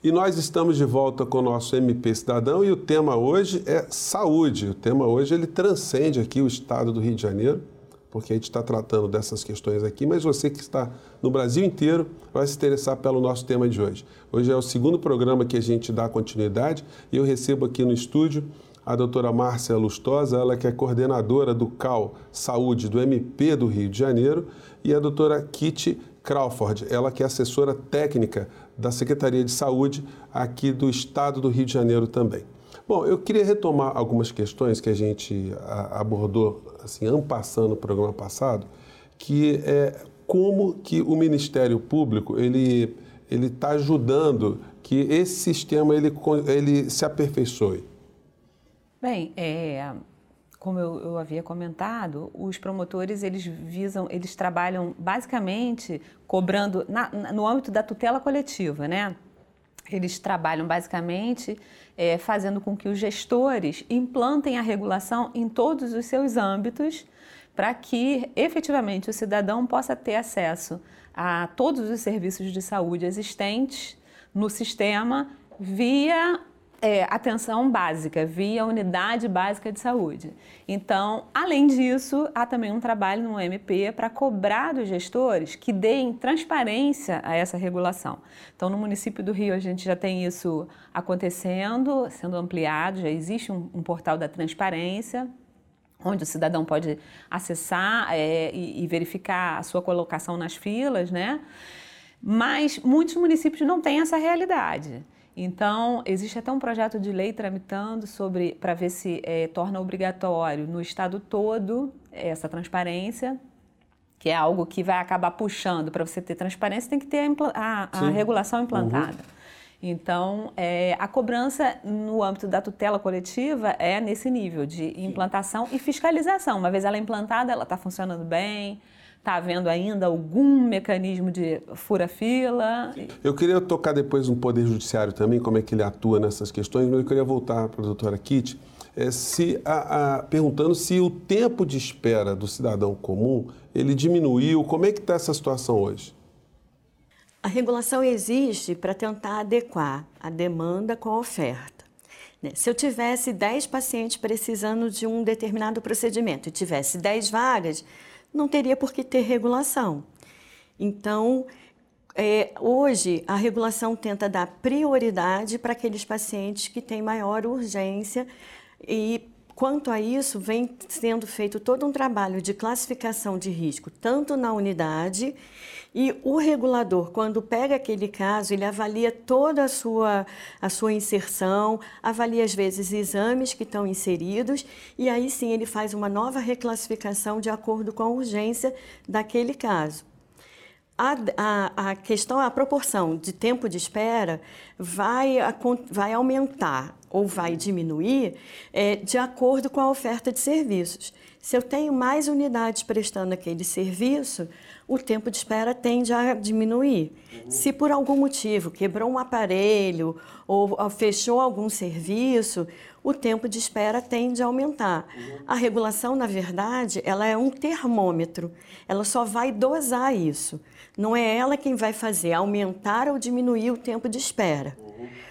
E nós estamos de volta com o nosso MP Cidadão e o tema hoje é saúde. O tema hoje ele transcende aqui o estado do Rio de Janeiro, porque a gente está tratando dessas questões aqui, mas você que está no Brasil inteiro vai se interessar pelo nosso tema de hoje. Hoje é o segundo programa que a gente dá continuidade e eu recebo aqui no estúdio a doutora Márcia Lustosa, ela que é coordenadora do CAL Saúde do MP do Rio de Janeiro, e a doutora Kitty Crawford, ela que é assessora técnica da Secretaria de Saúde aqui do Estado do Rio de Janeiro também. Bom, eu queria retomar algumas questões que a gente abordou assim, ampassando no programa passado, que é como que o Ministério Público ele ele está ajudando que esse sistema ele, ele se aperfeiçoe. Bem, é, como eu, eu, havia comentado, os promotores eles visam, eles trabalham basicamente cobrando na, no âmbito da tutela coletiva, né? Eles trabalham basicamente é, fazendo com que os gestores implantem a regulação em todos os seus âmbitos para que efetivamente o cidadão possa ter acesso a todos os serviços de saúde existentes no sistema via é, atenção básica, via unidade básica de saúde. Então, além disso, há também um trabalho no MP para cobrar dos gestores que deem transparência a essa regulação. Então, no município do Rio, a gente já tem isso acontecendo, sendo ampliado, já existe um, um portal da transparência, onde o cidadão pode acessar é, e, e verificar a sua colocação nas filas, né? Mas muitos municípios não têm essa realidade. Então, existe até um projeto de lei tramitando sobre para ver se é, torna obrigatório no estado todo essa transparência, que é algo que vai acabar puxando. Para você ter transparência, tem que ter a, a, a regulação implantada. Uhum. Então, é, a cobrança no âmbito da tutela coletiva é nesse nível de implantação e fiscalização. Uma vez ela implantada, ela está funcionando bem, Está havendo ainda algum mecanismo de fura-fila? Eu queria tocar depois no Poder Judiciário também, como é que ele atua nessas questões, mas eu queria voltar para a doutora Kitty, é, se, a, a, perguntando se o tempo de espera do cidadão comum ele diminuiu, como é que está essa situação hoje? A regulação existe para tentar adequar a demanda com a oferta. Né? Se eu tivesse 10 pacientes precisando de um determinado procedimento e tivesse 10 vagas, não teria por que ter regulação. Então, é, hoje, a regulação tenta dar prioridade para aqueles pacientes que têm maior urgência e Quanto a isso, vem sendo feito todo um trabalho de classificação de risco, tanto na unidade, e o regulador, quando pega aquele caso, ele avalia toda a sua, a sua inserção, avalia às vezes exames que estão inseridos, e aí sim ele faz uma nova reclassificação de acordo com a urgência daquele caso. A, a, a, questão, a proporção de tempo de espera vai, vai aumentar ou vai diminuir é, de acordo com a oferta de serviços. Se eu tenho mais unidades prestando aquele serviço, o tempo de espera tende a diminuir. Uhum. Se por algum motivo quebrou um aparelho ou, ou fechou algum serviço, o tempo de espera tende a aumentar. A regulação, na verdade, ela é um termômetro. Ela só vai dosar isso. Não é ela quem vai fazer aumentar ou diminuir o tempo de espera.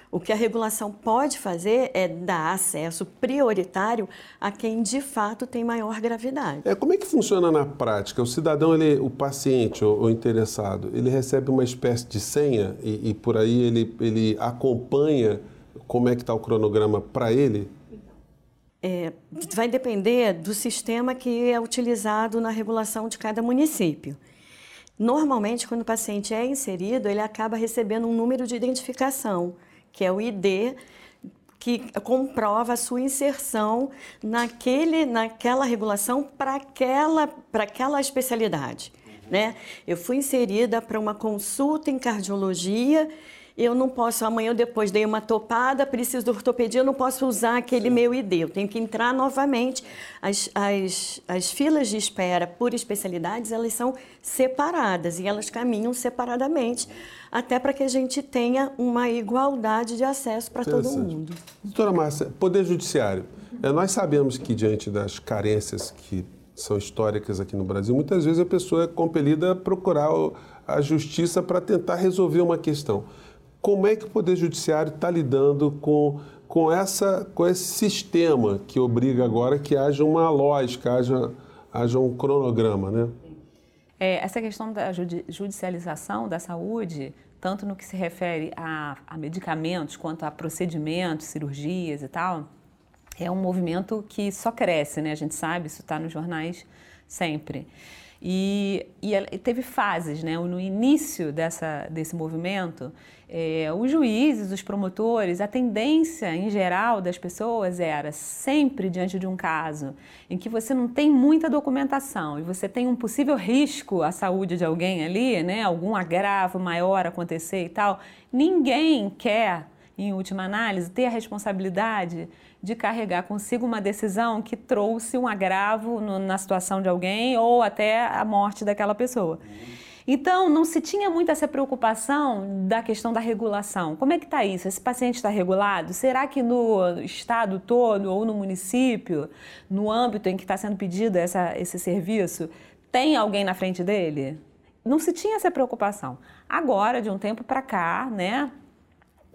O que a regulação pode fazer é dar acesso prioritário a quem de fato tem maior gravidade. É, como é que funciona na prática? O cidadão, ele, o paciente ou o interessado, ele recebe uma espécie de senha e, e por aí ele, ele acompanha como é que está o cronograma para ele? É, vai depender do sistema que é utilizado na regulação de cada município. Normalmente, quando o paciente é inserido, ele acaba recebendo um número de identificação que é o ID, que comprova a sua inserção naquele, naquela regulação para aquela, aquela especialidade. Né? Eu fui inserida para uma consulta em cardiologia eu não posso, amanhã ou depois dei uma topada, preciso de ortopedia, eu não posso usar aquele Sim. meu ID, eu tenho que entrar novamente. As, as, as filas de espera por especialidades, elas são separadas e elas caminham separadamente, até para que a gente tenha uma igualdade de acesso para todo mundo. Doutora Márcia, Poder Judiciário, é, nós sabemos que diante das carências que são históricas aqui no Brasil, muitas vezes a pessoa é compelida a procurar a justiça para tentar resolver uma questão. Como é que o Poder Judiciário está lidando com, com, essa, com esse sistema que obriga agora que haja uma lógica, haja, haja um cronograma, né? É, essa questão da judicialização da saúde, tanto no que se refere a, a medicamentos quanto a procedimentos, cirurgias e tal, é um movimento que só cresce, né? A gente sabe, isso está nos jornais sempre. E, e, teve fases, né? No início dessa, desse movimento, é, os juízes, os promotores, a tendência em geral das pessoas era sempre diante de um caso em que você não tem muita documentação e você tem um possível risco à saúde de alguém ali, né? Algum agravo maior acontecer e tal. Ninguém quer, em última análise, ter a responsabilidade de carregar consigo uma decisão que trouxe um agravo no, na situação de alguém ou até a morte daquela pessoa. Então, não se tinha muito essa preocupação da questão da regulação. Como é que está isso? Esse paciente está regulado? Será que no estado todo ou no município, no âmbito em que está sendo pedido essa, esse serviço, tem alguém na frente dele? Não se tinha essa preocupação. Agora, de um tempo para cá, né,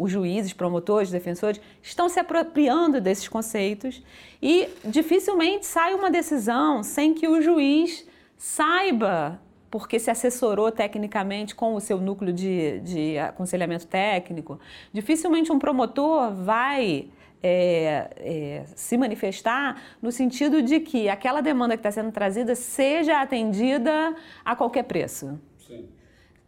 os juízes, promotores, defensores estão se apropriando desses conceitos e dificilmente sai uma decisão sem que o juiz saiba, porque se assessorou tecnicamente com o seu núcleo de, de aconselhamento técnico, dificilmente um promotor vai é, é, se manifestar no sentido de que aquela demanda que está sendo trazida seja atendida a qualquer preço. Sim.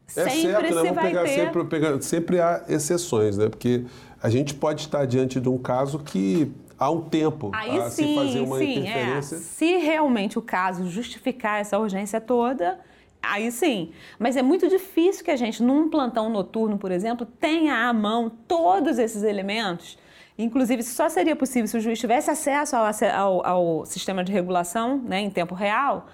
É sempre certo, né? Vamos pegar ter... sempre, pegar, sempre há exceções, né? Porque a gente pode estar diante de um caso que há um tempo Aí a sim, se fazer uma sim, é. interferência. É. Se realmente o caso justificar essa urgência toda, aí sim. Mas é muito difícil que a gente, num plantão noturno, por exemplo, tenha à mão todos esses elementos. Inclusive, só seria possível se o juiz tivesse acesso ao, ao, ao sistema de regulação né, em tempo real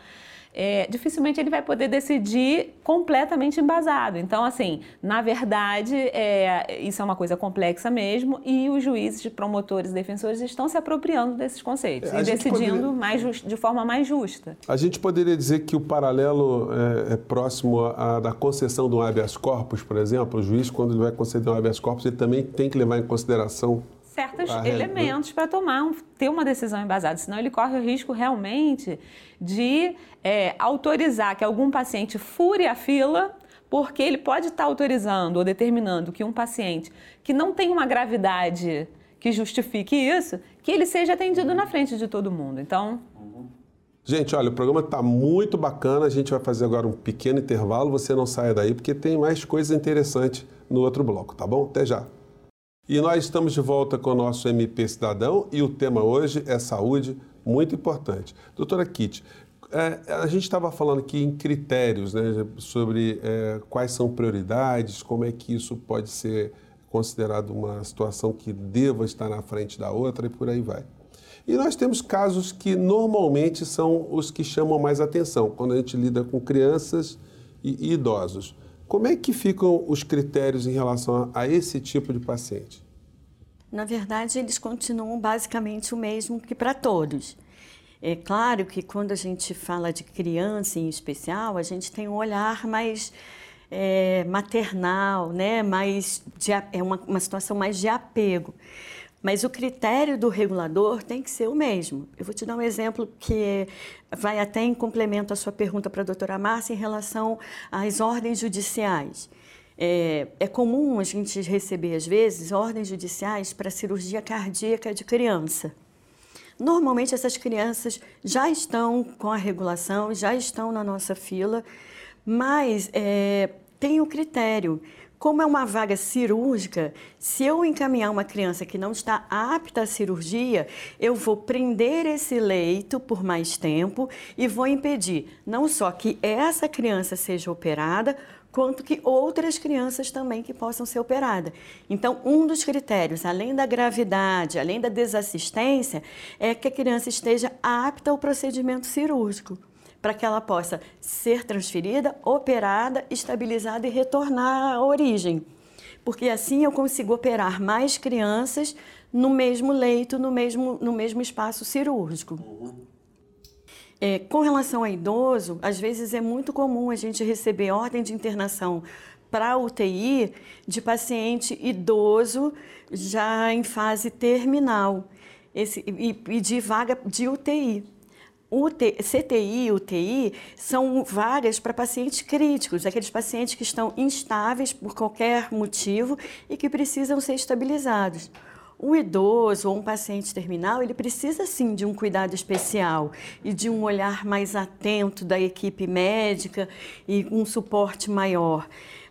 é, dificilmente ele vai poder decidir completamente embasado. Então, assim, na verdade, é, isso é uma coisa complexa mesmo e os juízes, promotores, defensores estão se apropriando desses conceitos é, e decidindo poderia... mais just, de forma mais justa. A gente poderia dizer que o paralelo é, é próximo à da concessão do habeas corpus, por exemplo, o juiz, quando ele vai conceder um habeas corpus, ele também tem que levar em consideração certos elementos para tomar um, ter uma decisão embasada, senão ele corre o risco realmente de é, autorizar que algum paciente fure a fila porque ele pode estar autorizando ou determinando que um paciente que não tem uma gravidade que justifique isso, que ele seja atendido na frente de todo mundo. Então. Gente, olha, o programa está muito bacana. A gente vai fazer agora um pequeno intervalo. Você não saia daí, porque tem mais coisa interessante no outro bloco, tá bom? Até já. E nós estamos de volta com o nosso MP Cidadão e o tema hoje é saúde, muito importante. Doutora Kitty, é, a gente estava falando aqui em critérios, né, sobre é, quais são prioridades, como é que isso pode ser considerado uma situação que deva estar na frente da outra e por aí vai. E nós temos casos que normalmente são os que chamam mais atenção, quando a gente lida com crianças e, e idosos. Como é que ficam os critérios em relação a, esse tipo de paciente? Na verdade, eles continuam basicamente o mesmo que para todos. É claro que quando a gente fala de criança em especial, a gente tem um olhar mais é, maternal, né? mais de, é uma, uma situação mais de apego. Mas o critério do regulador tem que ser o mesmo. Eu vou te dar um exemplo que vai até em complemento à sua pergunta para a doutora Márcia em relação às ordens judiciais. É, é, comum a gente receber, às vezes, ordens judiciais para cirurgia cardíaca de criança. Normalmente, essas crianças já estão com a regulação, já estão na nossa fila, mas é, tem o critério como é uma vaga cirúrgica, se eu encaminhar uma criança que não está apta à cirurgia, eu vou prender esse leito por mais tempo e vou impedir não só que essa criança seja operada, quanto que outras crianças também que possam ser operadas. Então, um dos critérios, além da gravidade, além da desassistência, é que a criança esteja apta ao procedimento cirúrgico para que ela possa ser transferida, operada, estabilizada e retornar à origem. Porque assim eu consigo operar mais crianças no mesmo leito, no mesmo, no mesmo espaço cirúrgico. É, com relação a idoso, às vezes é muito comum a gente receber ordem de internação para UTI de paciente idoso já em fase terminal esse, e, de vaga de UTI. UTI, CTI, UTI são vagas para pacientes críticos, aqueles pacientes que estão instáveis por qualquer motivo e que precisam ser estabilizados. O idoso ou um paciente terminal, ele precisa sim de um cuidado especial e de um olhar mais atento da equipe médica e um suporte maior.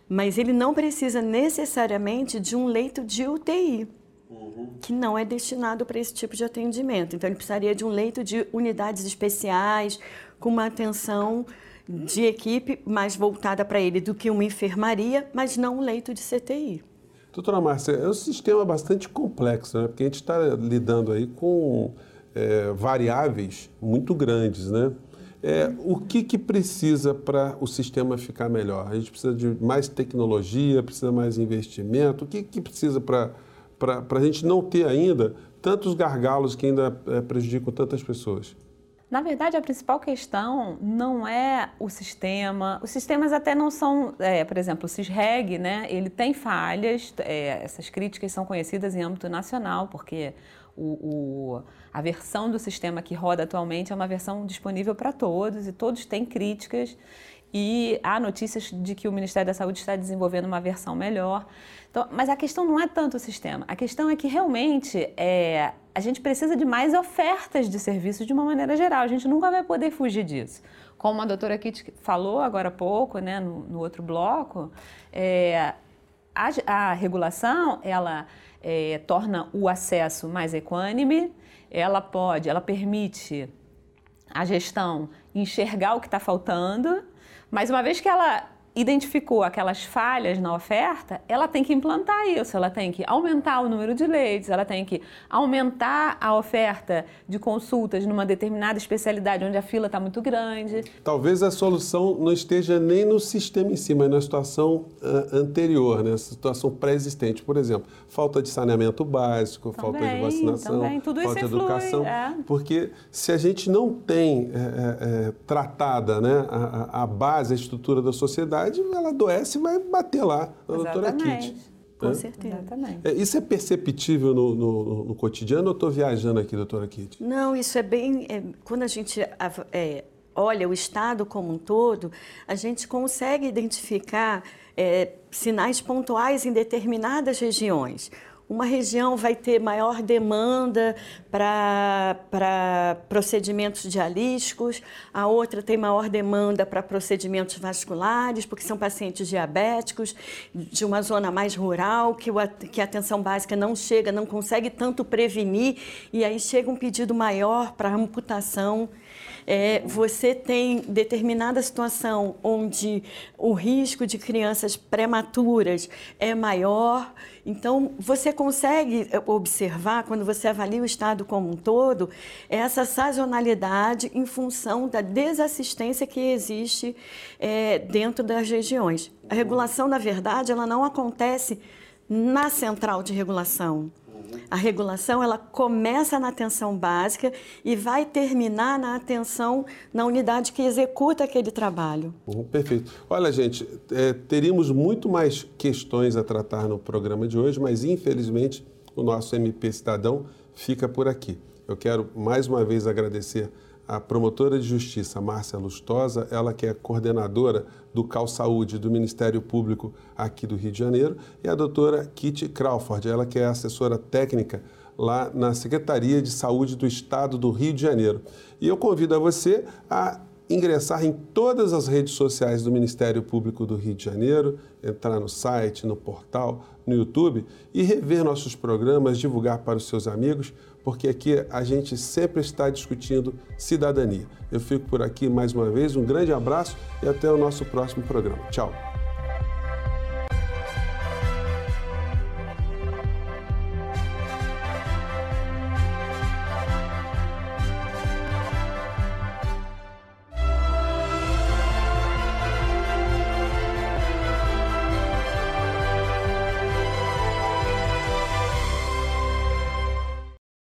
Mas ele não precisa necessariamente de um leito de UTI, uhum. que não é destinado para esse tipo de atendimento. Então, ele precisaria de um leito de unidades especiais, com uma atenção de equipe mais voltada para ele do que uma enfermaria, mas não um leito de CTI. Doutora Márcia, é um sistema bastante complexo, né? porque a gente está lidando aí com é, variáveis muito grandes, né? É, o que, que precisa para o sistema ficar melhor? A gente precisa de mais tecnologia, precisa mais investimento? O que, que precisa para a gente não ter ainda tantos gargalos que ainda é, prejudicam tantas pessoas? Na verdade, a principal questão não é o sistema. Os sistemas até não são, é, por exemplo, o CISREG, né? Ele tem falhas. É, essas críticas são conhecidas em âmbito nacional, porque o, o, a versão do sistema que roda atualmente é uma versão disponível para todos e todos têm críticas. E há notícias de que o Ministério da Saúde está desenvolvendo uma versão melhor. Então, mas a questão não é tanto o sistema. A questão é que realmente é, a gente precisa de mais ofertas de serviços de uma maneira geral. A gente nunca vai poder fugir disso. Como a doutora Kitty falou agora há pouco, né, no, no outro bloco, é, a, a, regulação ela é, torna o acesso mais equânime, ela pode, ela permite a gestão enxergar o que está faltando, mas uma vez que ela identificou aquelas falhas na oferta, ela tem que implantar isso, ela tem que aumentar o número de leitos, ela tem que aumentar a oferta de consultas numa determinada especialidade onde a fila está muito grande. Talvez a solução não esteja nem no sistema em si, mas na situação uh, anterior, né? situação pré-existente. Por exemplo, falta de saneamento básico, também, falta de vacinação, falta de educação. É. Porque se a gente não tem é, é, tratada né, a, a base, a estrutura da sociedade, verdade, ela adoece e vai bater lá na doutora Kitty. Com né? certeza. Exatamente. É, isso é perceptível no, no, no cotidiano ou eu estou viajando aqui, doutora Kitty? Não, isso é bem. É, quando a gente é, olha o Estado como um todo, a gente consegue identificar é, sinais pontuais em determinadas regiões. Uma região vai ter maior demanda para procedimentos dialísticos, a outra tem maior demanda para procedimentos vasculares, porque são pacientes diabéticos, de uma zona mais rural, que, o, que a atenção básica não chega, não consegue tanto prevenir, e aí chega um pedido maior para amputação é, você tem determinada situação onde o risco de crianças prematuras é maior. Então, você consegue observar, quando você avalia o estado como um todo, essa sazonalidade em função da desassistência que existe é, dentro das regiões. A regulação, na verdade, ela não acontece na central de regulação. A regulação ela começa na atenção básica e vai terminar na atenção na unidade que executa aquele trabalho. Uhum, perfeito. Olha, gente, é, teríamos muito mais questões a tratar no programa de hoje, mas infelizmente o nosso MP Cidadão fica por aqui. Eu quero mais uma vez agradecer a promotora de justiça Márcia Lustosa, ela que é coordenadora do Cal Saúde do Ministério Público aqui do Rio de Janeiro, e a doutora Kitty Crawford, ela que é assessora técnica lá na Secretaria de Saúde do Estado do Rio de Janeiro. E eu convido a você a ingressar em todas as redes sociais do Ministério Público do Rio de Janeiro, entrar no site, no portal, no YouTube e rever nossos programas, divulgar para os seus amigos, porque aqui a gente sempre está discutindo cidadania. Eu fico por aqui mais uma vez, um grande abraço e até o nosso próximo programa. Tchau!